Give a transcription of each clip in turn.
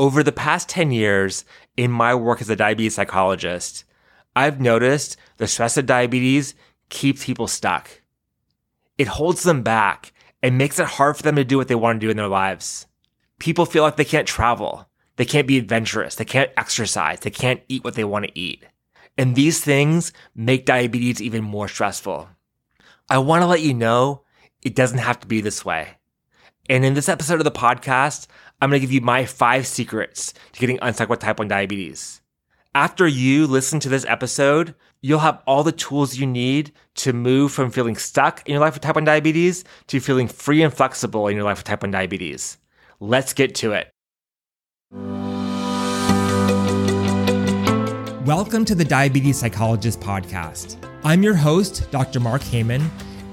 Over the past 10 years, in my work as a diabetes psychologist, I've noticed the stress of diabetes keeps people stuck. It holds them back and makes it hard for them to do what they want to do in their lives. People feel like they can't travel. They can't be adventurous. They can't exercise. They can't eat what they want to eat. And these things make diabetes even more stressful. I want to let you know it doesn't have to be this way. And in this episode of the podcast, I'm going to give you my five secrets to getting unstuck with type 1 diabetes. After you listen to this episode, you'll have all the tools you need to move from feeling stuck in your life with type 1 diabetes to feeling free and flexible in your life with type 1 diabetes. Let's get to it. Welcome to the Diabetes Psychologist Podcast. I'm your host, Dr. Mark Heyman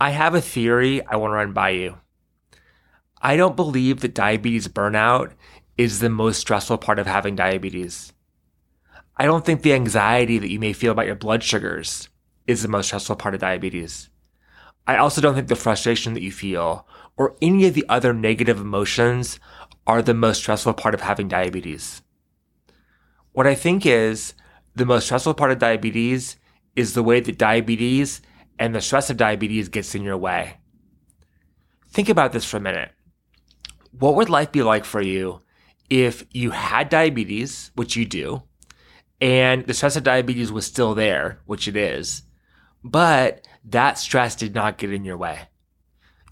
I have a theory I want to run by you. I don't believe that diabetes burnout is the most stressful part of having diabetes. I don't think the anxiety that you may feel about your blood sugars is the most stressful part of diabetes. I also don't think the frustration that you feel or any of the other negative emotions are the most stressful part of having diabetes. What I think is the most stressful part of diabetes is the way that diabetes and the stress of diabetes gets in your way. Think about this for a minute. What would life be like for you if you had diabetes, which you do, and the stress of diabetes was still there, which it is, but that stress did not get in your way?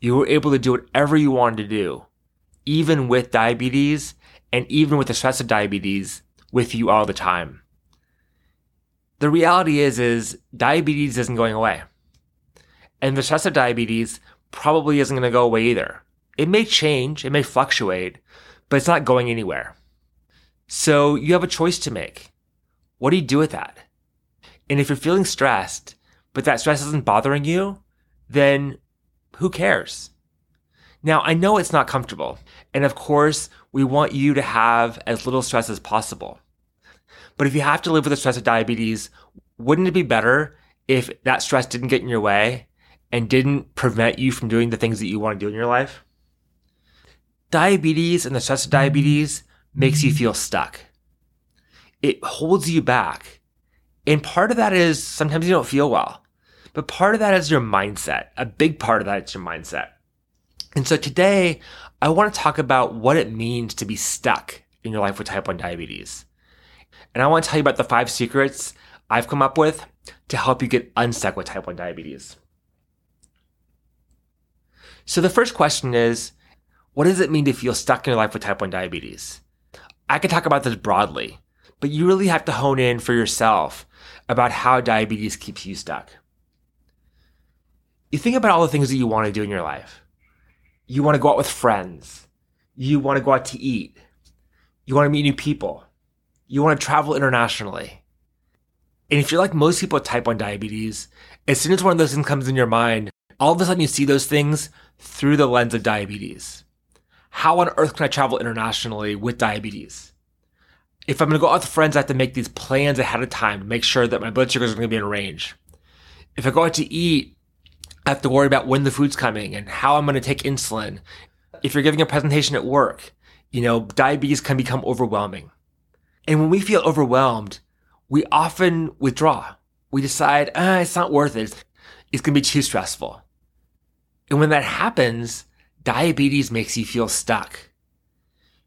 You were able to do whatever you wanted to do, even with diabetes and even with the stress of diabetes with you all the time. The reality is, is diabetes isn't going away. And the stress of diabetes probably isn't going to go away either. It may change, it may fluctuate, but it's not going anywhere. So you have a choice to make. What do you do with that? And if you're feeling stressed, but that stress isn't bothering you, then who cares? Now, I know it's not comfortable. And of course, we want you to have as little stress as possible. But if you have to live with the stress of diabetes, wouldn't it be better if that stress didn't get in your way and didn't prevent you from doing the things that you want to do in your life? Diabetes and the stress of diabetes makes you feel stuck. It holds you back. And part of that is sometimes you don't feel well, but part of that is your mindset. A big part of that is your mindset. And so today I want to talk about what it means to be stuck in your life with type 1 diabetes. And I want to tell you about the five secrets I've come up with to help you get unstuck with type 1 diabetes. So the first question is, what does it mean to feel stuck in your life with type 1 diabetes? I can talk about this broadly, but you really have to hone in for yourself about how diabetes keeps you stuck. You think about all the things that you want to do in your life. You want to go out with friends. You want to go out to eat. You want to meet new people. You want to travel internationally. And if you're like most people with type 1 diabetes, as soon as one of those things comes in your mind, all of a sudden you see those things through the lens of diabetes. How on earth can I travel internationally with diabetes? If I'm going to go out with friends, I have to make these plans ahead of time to make sure that my blood sugars are going to be in range. If I go out to eat, I have to worry about when the food's coming and how I'm going to take insulin. If you're giving a presentation at work, you know, diabetes can become overwhelming. And when we feel overwhelmed, we often withdraw. We decide, ah, it's not worth it. It's going to be too stressful. And when that happens, diabetes makes you feel stuck.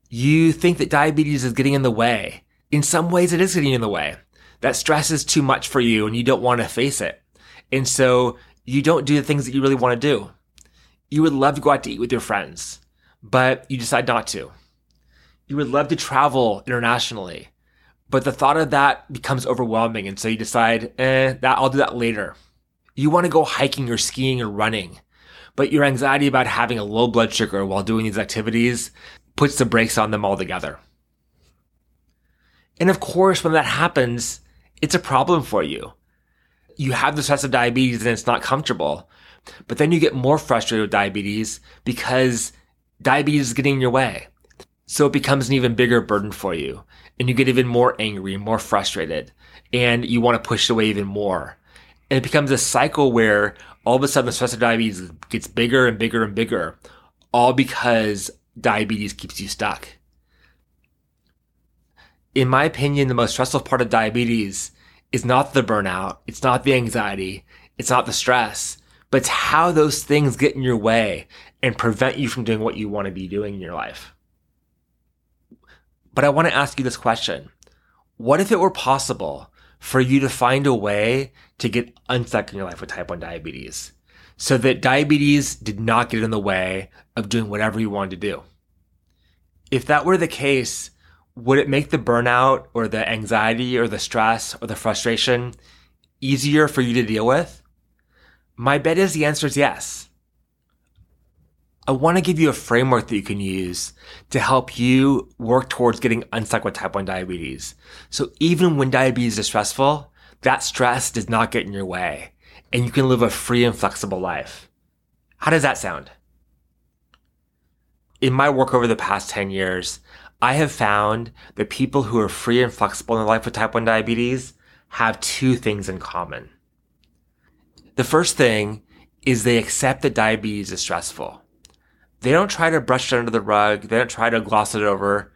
You think that diabetes is getting in the way. In some ways, it is getting in the way. That stress is too much for you and you don't want to face it. And so you don't do the things that you really want to do. You would love to go out to eat with your friends, but you decide not to. You would love to travel internationally, but the thought of that becomes overwhelming. And so you decide, eh, that I'll do that later. You want to go hiking or skiing or running, but your anxiety about having a low blood sugar while doing these activities puts the brakes on them altogether. And of course, when that happens, it's a problem for you. You have the stress of diabetes and it's not comfortable. But then you get more frustrated with diabetes because diabetes is getting in your way. So it becomes an even bigger burden for you. And you get even more angry, more frustrated, and you want to push it away even more. And it becomes a cycle where all of a sudden the stress of diabetes gets bigger and bigger and bigger, all because diabetes keeps you stuck. In my opinion, the most stressful part of diabetes is not the burnout. It's not the anxiety. It's not the stress, but it's how those things get in your way and prevent you from doing what you want to be doing in your life. But I want to ask you this question. What if it were possible for you to find a way to get unstuck in your life with type 1 diabetes so that diabetes did not get in the way of doing whatever you wanted to do? If that were the case, would it make the burnout or the anxiety or the stress or the frustration easier for you to deal with? My bet is the answer is yes. I want to give you a framework that you can use to help you work towards getting unstuck with type 1 diabetes. So even when diabetes is stressful, that stress does not get in your way and you can live a free and flexible life. How does that sound? In my work over the past 10 years, I have found that people who are free and flexible in their life with type 1 diabetes have two things in common. The first thing is they accept that diabetes is stressful. They don't try to brush it under the rug. They don't try to gloss it over.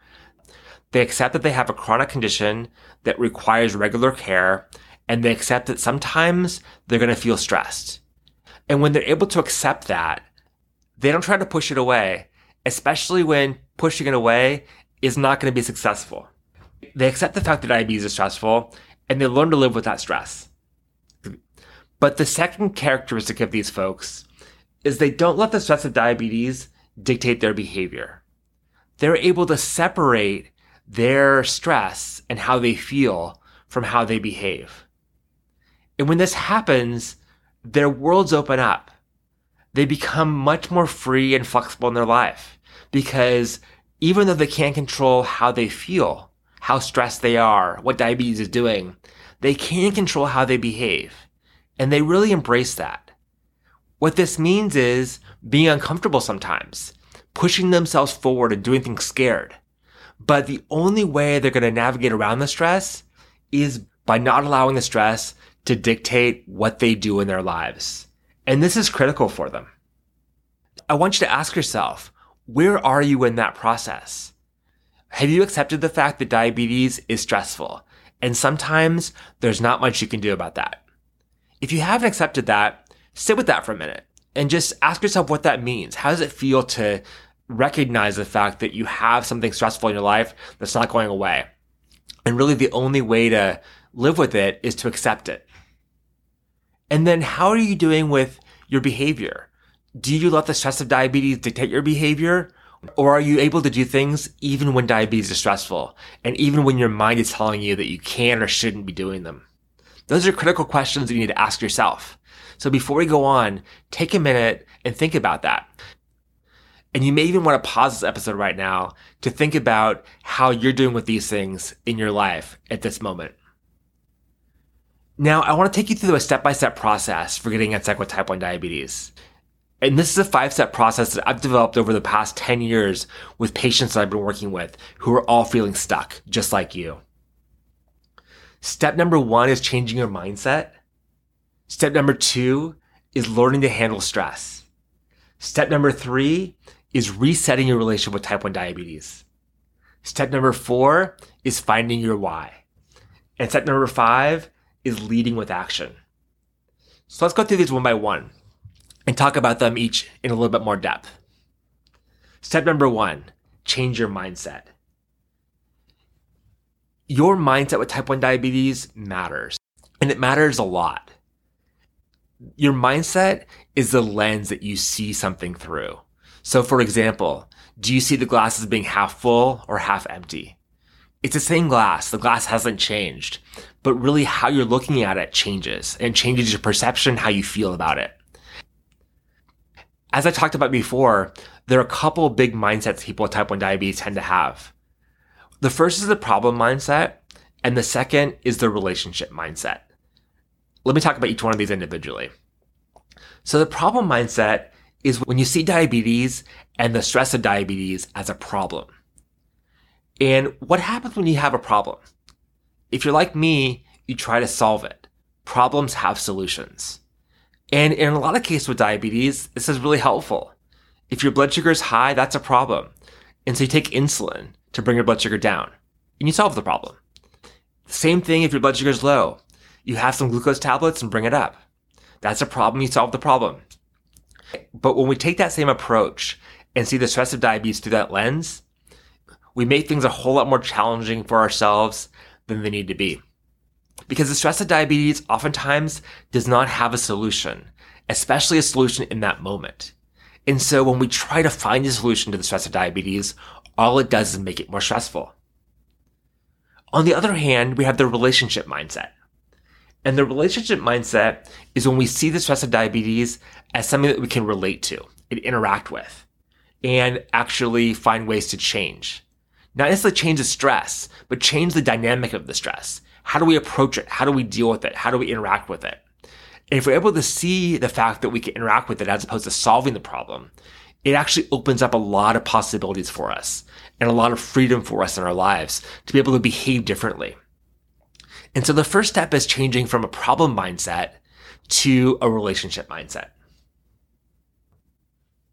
They accept that they have a chronic condition that requires regular care and they accept that sometimes they're going to feel stressed. And when they're able to accept that, they don't try to push it away, especially when pushing it away is not going to be successful. They accept the fact that diabetes is stressful and they learn to live with that stress. But the second characteristic of these folks is they don't let the stress of diabetes dictate their behavior. They're able to separate their stress and how they feel from how they behave. And when this happens, their worlds open up. They become much more free and flexible in their life because even though they can't control how they feel, how stressed they are, what diabetes is doing, they can control how they behave. And they really embrace that. What this means is being uncomfortable sometimes, pushing themselves forward and doing things scared. But the only way they're going to navigate around the stress is by not allowing the stress to dictate what they do in their lives. And this is critical for them. I want you to ask yourself, where are you in that process? Have you accepted the fact that diabetes is stressful? And sometimes there's not much you can do about that. If you haven't accepted that, sit with that for a minute and just ask yourself what that means. How does it feel to recognize the fact that you have something stressful in your life that's not going away? And really the only way to live with it is to accept it. And then how are you doing with your behavior? do you let the stress of diabetes dictate your behavior? Or are you able to do things even when diabetes is stressful and even when your mind is telling you that you can or shouldn't be doing them? Those are critical questions that you need to ask yourself. So before we go on, take a minute and think about that. And you may even want to pause this episode right now to think about how you're doing with these things in your life at this moment. Now, I want to take you through a step by step process for getting unstuck with type 1 diabetes. And this is a five step process that I've developed over the past 10 years with patients that I've been working with who are all feeling stuck, just like you. Step number one is changing your mindset. Step number two is learning to handle stress. Step number three is resetting your relationship with type 1 diabetes. Step number four is finding your why. And step number five is leading with action. So let's go through these one by one and talk about them each in a little bit more depth. Step number one change your mindset. Your mindset with type 1 diabetes matters, and it matters a lot. Your mindset is the lens that you see something through. So, for example, do you see the glass as being half full or half empty? It's the same glass. The glass hasn't changed, but really how you're looking at it changes and changes your perception, how you feel about it as I talked about before, there are a couple big mindsets people with type 1 diabetes tend to have. The first is the problem mindset, and the second is the relationship mindset. Let me talk about each one of these individually. So, the problem mindset is when you see diabetes and the stress of diabetes as a problem. And what happens when you have a problem? If you're like me, you try to solve it. Problems have solutions. And in a lot of cases with diabetes, this is really helpful. If your blood sugar is high, that's a problem. And so you take insulin to bring your blood sugar down and you solve the problem. Same thing if your blood sugar is low. You have some glucose tablets and bring it up. That's a problem. You solve the problem. But when we take that same approach and see the stress of diabetes through that lens, we make things a whole lot more challenging for ourselves than they need to be. Because the stress of diabetes oftentimes does not have a solution, especially a solution in that moment. And so when we try to find a solution to the stress of diabetes, all it does is make it more stressful. On the other hand, we have the relationship mindset. And the relationship mindset is when we see the stress of diabetes as something that we can relate to and interact with and actually find ways to change. Not necessarily change the stress, but change the dynamic of the stress. How do we approach it? How do we deal with it? How do we interact with it? And if we're able to see the fact that we can interact with it as opposed to solving the problem, it actually opens up a lot of possibilities for us and a lot of freedom for us in our lives to be able to behave differently. And so the first step is changing from a problem mindset to a relationship mindset.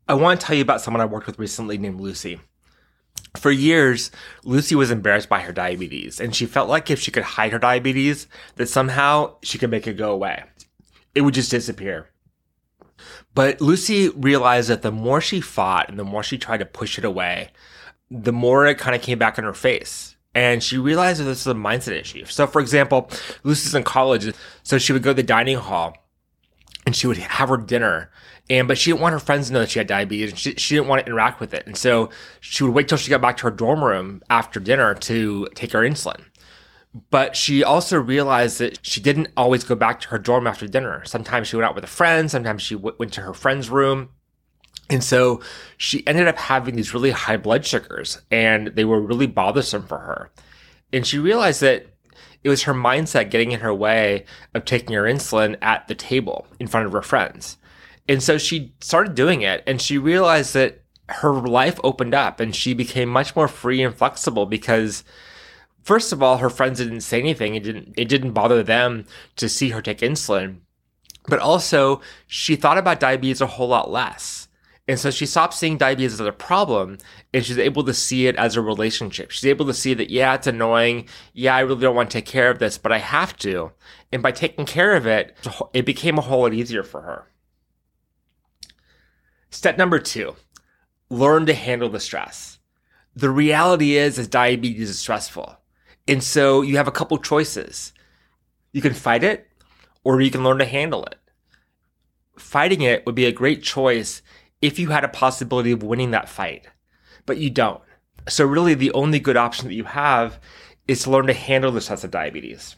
I want to tell you about someone I worked with recently named Lucy. For years, Lucy was embarrassed by her diabetes, and she felt like if she could hide her diabetes, that somehow she could make it go away. It would just disappear. But Lucy realized that the more she fought and the more she tried to push it away, the more it kind of came back in her face. And she realized that this is a mindset issue. So, for example, Lucy's in college, so she would go to the dining hall and she would have her dinner and but she didn't want her friends to know that she had diabetes. and She, she didn't want to interact with it, and so she would wait till she got back to her dorm room after dinner to take her insulin. But she also realized that she didn't always go back to her dorm after dinner. Sometimes she went out with a friend. Sometimes she w- went to her friend's room. And so she ended up having these really high blood sugars and they were really bothersome for her. And she realized that it was her mindset getting in her way of taking her insulin at the table in front of her friends. And so she started doing it and she realized that her life opened up and she became much more free and flexible because first of all her friends didn't say anything it didn't it didn't bother them to see her take insulin but also she thought about diabetes a whole lot less and so she stopped seeing diabetes as a problem and she's able to see it as a relationship. She's able to see that, yeah, it's annoying. Yeah, I really don't want to take care of this, but I have to. And by taking care of it, it became a whole lot easier for her. Step number two, learn to handle the stress. The reality is, is diabetes is stressful. And so you have a couple choices. You can fight it or you can learn to handle it. Fighting it would be a great choice if you had a possibility of winning that fight, but you don't. So really the only good option that you have is to learn to handle the stress of diabetes.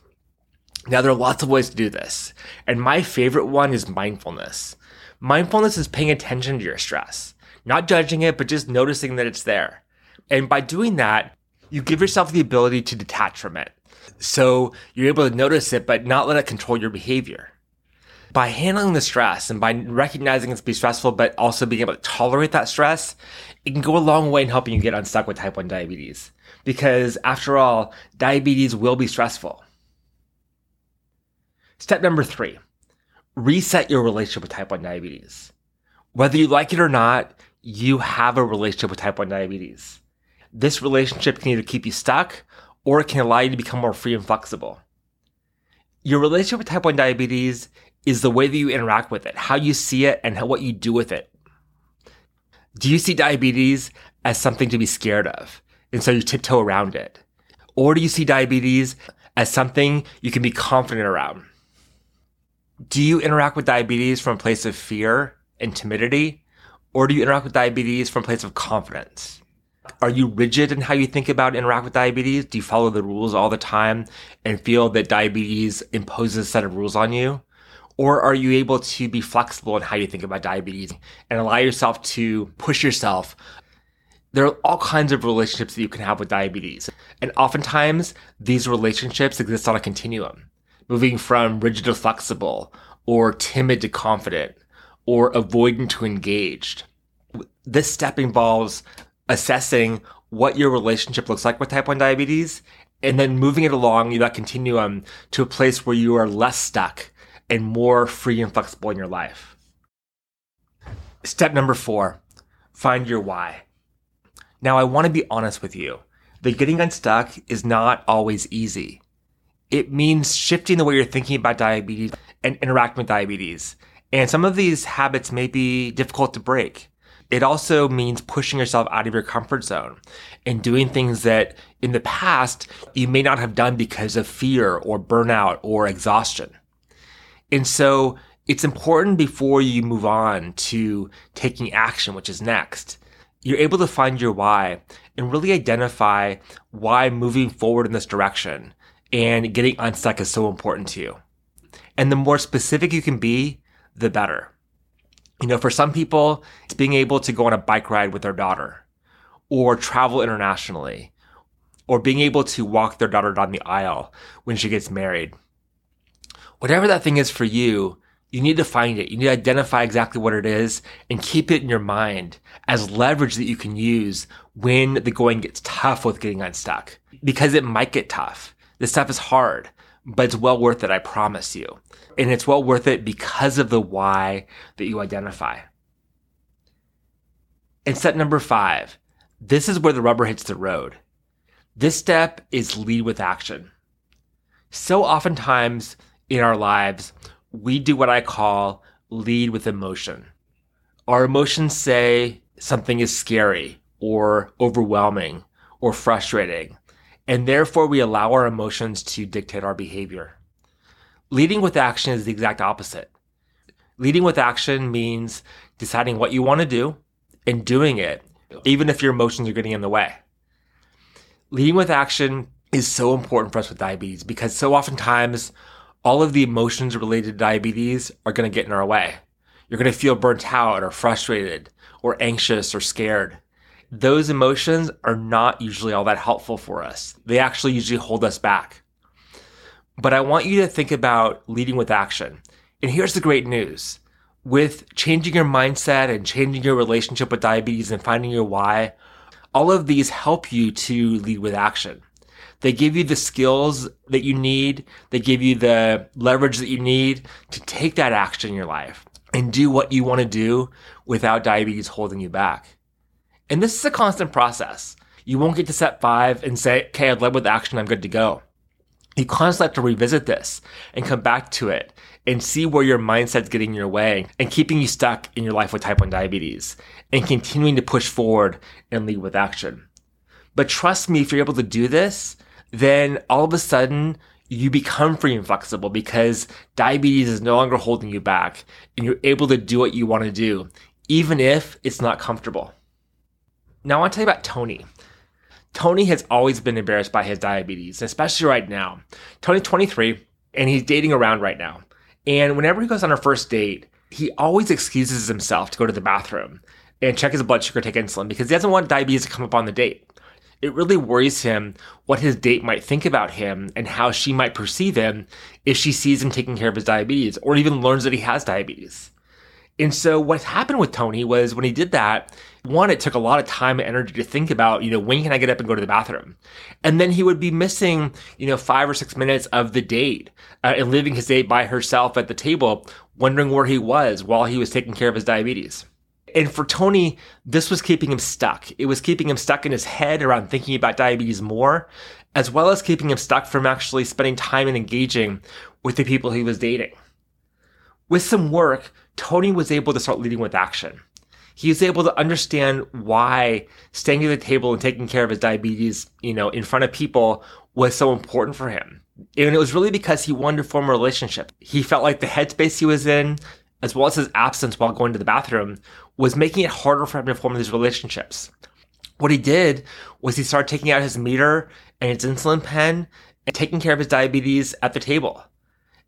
Now there are lots of ways to do this. And my favorite one is mindfulness. Mindfulness is paying attention to your stress, not judging it, but just noticing that it's there. And by doing that, you give yourself the ability to detach from it. So you're able to notice it, but not let it control your behavior. By handling the stress and by recognizing it's be stressful, but also being able to tolerate that stress, it can go a long way in helping you get unstuck with type 1 diabetes. Because after all, diabetes will be stressful. Step number three reset your relationship with type 1 diabetes. Whether you like it or not, you have a relationship with type 1 diabetes. This relationship can either keep you stuck or it can allow you to become more free and flexible. Your relationship with type 1 diabetes is the way that you interact with it, how you see it, and what you do with it. Do you see diabetes as something to be scared of? And so you tiptoe around it? Or do you see diabetes as something you can be confident around? Do you interact with diabetes from a place of fear and timidity? Or do you interact with diabetes from a place of confidence? Are you rigid in how you think about interact with diabetes? Do you follow the rules all the time and feel that diabetes imposes a set of rules on you? Or are you able to be flexible in how you think about diabetes and allow yourself to push yourself? There are all kinds of relationships that you can have with diabetes. And oftentimes, these relationships exist on a continuum, moving from rigid to flexible, or timid to confident, or avoidant to engaged. This step involves assessing what your relationship looks like with type 1 diabetes and then moving it along that continuum to a place where you are less stuck and more free and flexible in your life. Step number four, find your why. Now, I want to be honest with you. The getting unstuck is not always easy. It means shifting the way you're thinking about diabetes and interacting with diabetes. And some of these habits may be difficult to break. It also means pushing yourself out of your comfort zone and doing things that in the past you may not have done because of fear or burnout or exhaustion. And so it's important before you move on to taking action, which is next, you're able to find your why and really identify why moving forward in this direction and getting unstuck is so important to you. And the more specific you can be, the better. You know, for some people, it's being able to go on a bike ride with their daughter or travel internationally or being able to walk their daughter down the aisle when she gets married. Whatever that thing is for you, you need to find it. You need to identify exactly what it is and keep it in your mind as leverage that you can use when the going gets tough with getting unstuck. Because it might get tough. This stuff is hard, but it's well worth it, I promise you. And it's well worth it because of the why that you identify. And step number five, this is where the rubber hits the road. This step is lead with action. So oftentimes in our lives, we do what I call lead with emotion. Our emotions say something is scary or overwhelming or frustrating, and therefore we allow our emotions to dictate our behavior. Leading with action is the exact opposite. Leading with action means deciding what you want to do and doing it, even if your emotions are getting in the way. Leading with action is so important for us with diabetes because so oftentimes all of the emotions related to diabetes are going to get in our way. You're going to feel burnt out or frustrated or anxious or scared. Those emotions are not usually all that helpful for us. They actually usually hold us back. But I want you to think about leading with action. And here's the great news. With changing your mindset and changing your relationship with diabetes and finding your why, all of these help you to lead with action. They give you the skills that you need. They give you the leverage that you need to take that action in your life and do what you want to do without diabetes holding you back. And this is a constant process. You won't get to step five and say, okay, I've led with action. I'm good to go. You constantly have to revisit this and come back to it and see where your mindset's getting in your way and keeping you stuck in your life with type 1 diabetes and continuing to push forward and lead with action. But trust me, if you're able to do this, then all of a sudden you become free and flexible because diabetes is no longer holding you back and you're able to do what you want to do, even if it's not comfortable. Now, I want to tell you about Tony. Tony has always been embarrassed by his diabetes, especially right now. Tony's 23 and he's dating around right now. And whenever he goes on a first date, he always excuses himself to go to the bathroom and check his blood sugar, take insulin because he doesn't want diabetes to come up on the date it really worries him what his date might think about him and how she might perceive him if she sees him taking care of his diabetes or even learns that he has diabetes. And so what happened with Tony was when he did that, one, it took a lot of time and energy to think about, you know, when can I get up and go to the bathroom? And then he would be missing, you know, five or six minutes of the date uh, and leaving his date by herself at the table, wondering where he was while he was taking care of his diabetes. And for Tony, this was keeping him stuck. It was keeping him stuck in his head around thinking about diabetes more, as well as keeping him stuck from actually spending time and engaging with the people he was dating. With some work, Tony was able to start leading with action. He was able to understand why staying at the table and taking care of his diabetes, you know, in front of people was so important for him. And it was really because he wanted to form a relationship. He felt like the headspace he was in, as well as his absence while going to the bathroom, was making it harder for him to form these relationships. What he did was he started taking out his meter and his insulin pen and taking care of his diabetes at the table.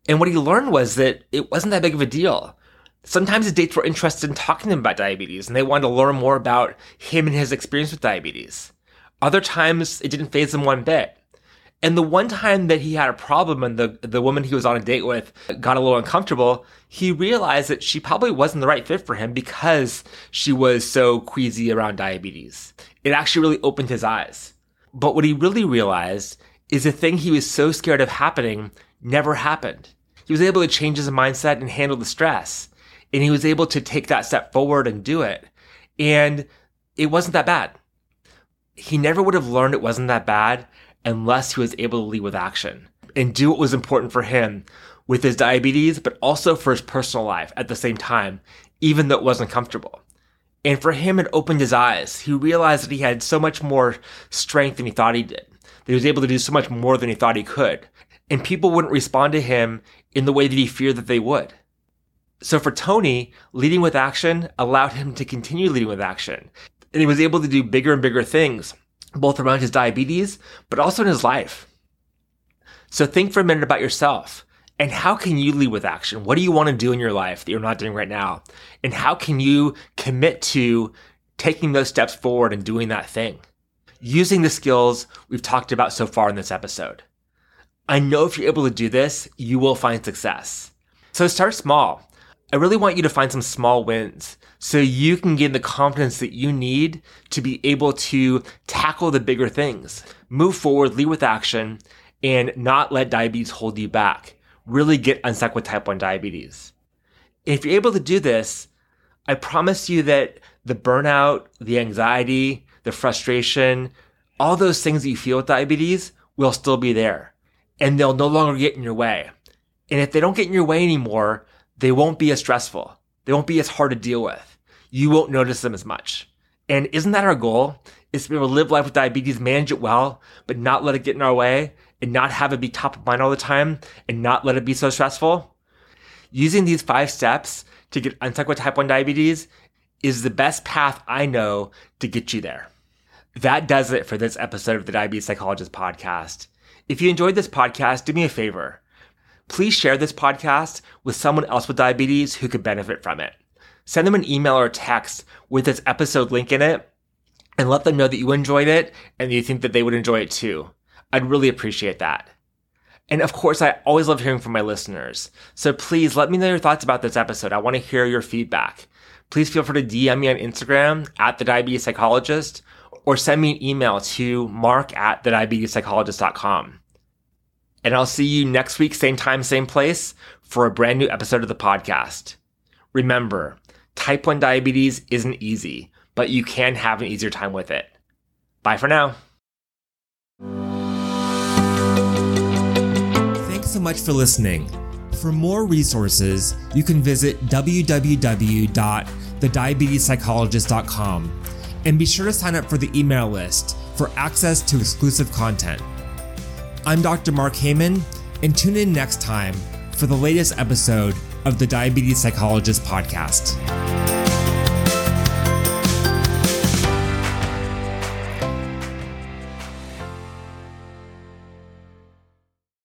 And what he learned was that it wasn't that big of a deal. Sometimes his dates were interested in talking to him about diabetes and they wanted to learn more about him and his experience with diabetes. Other times it didn't faze them one bit. And the one time that he had a problem and the, the woman he was on a date with got a little uncomfortable, he realized that she probably wasn't the right fit for him because she was so queasy around diabetes. It actually really opened his eyes. But what he really realized is the thing he was so scared of happening never happened. He was able to change his mindset and handle the stress. And he was able to take that step forward and do it. And it wasn't that bad. He never would have learned it wasn't that bad unless he was able to lead with action and do what was important for him with his diabetes, but also for his personal life at the same time, even though it wasn't comfortable. And for him, it opened his eyes. He realized that he had so much more strength than he thought he did, that he was able to do so much more than he thought he could. And people wouldn't respond to him in the way that he feared that they would. So for Tony, leading with action allowed him to continue leading with action. And he was able to do bigger and bigger things both around his diabetes, but also in his life. So think for a minute about yourself. And how can you lead with action? What do you want to do in your life that you're not doing right now? And how can you commit to taking those steps forward and doing that thing? Using the skills we've talked about so far in this episode. I know if you're able to do this, you will find success. So start small. I really want you to find some small wins so you can gain the confidence that you need to be able to tackle the bigger things, move forward, lead with action, and not let diabetes hold you back. Really get unstuck with type 1 diabetes. If you're able to do this, I promise you that the burnout, the anxiety, the frustration, all those things that you feel with diabetes will still be there and they'll no longer get in your way. And if they don't get in your way anymore, they won't be as stressful. They won't be as hard to deal with you won't notice them as much. And isn't that our goal? Is to be able to live life with diabetes, manage it well, but not let it get in our way and not have it be top of mind all the time and not let it be so stressful? Using these five steps to get unstuck with type 1 diabetes is the best path I know to get you there. That does it for this episode of the Diabetes Psychologist podcast. If you enjoyed this podcast, do me a favor. Please share this podcast with someone else with diabetes who could benefit from it send them an email or text with this episode link in it and let them know that you enjoyed it and you think that they would enjoy it too. I'd really appreciate that. And of course, I always love hearing from my listeners. So please let me know your thoughts about this episode. I want to hear your feedback. Please feel free to DM me on Instagram at the diabetes psychologist or send me an email to mark at the diabetes psychologist.com. And I'll see you next week, same time, same place for a brand new episode of the podcast. Remember, Type 1 diabetes isn't easy, but you can have an easier time with it. Bye for now. Thanks so much for listening. For more resources, you can visit www.thediabetespsychologist.com and be sure to sign up for the email list for access to exclusive content. I'm Dr. Mark Heyman, and tune in next time for the latest episode of the Diabetes Psychologist podcast.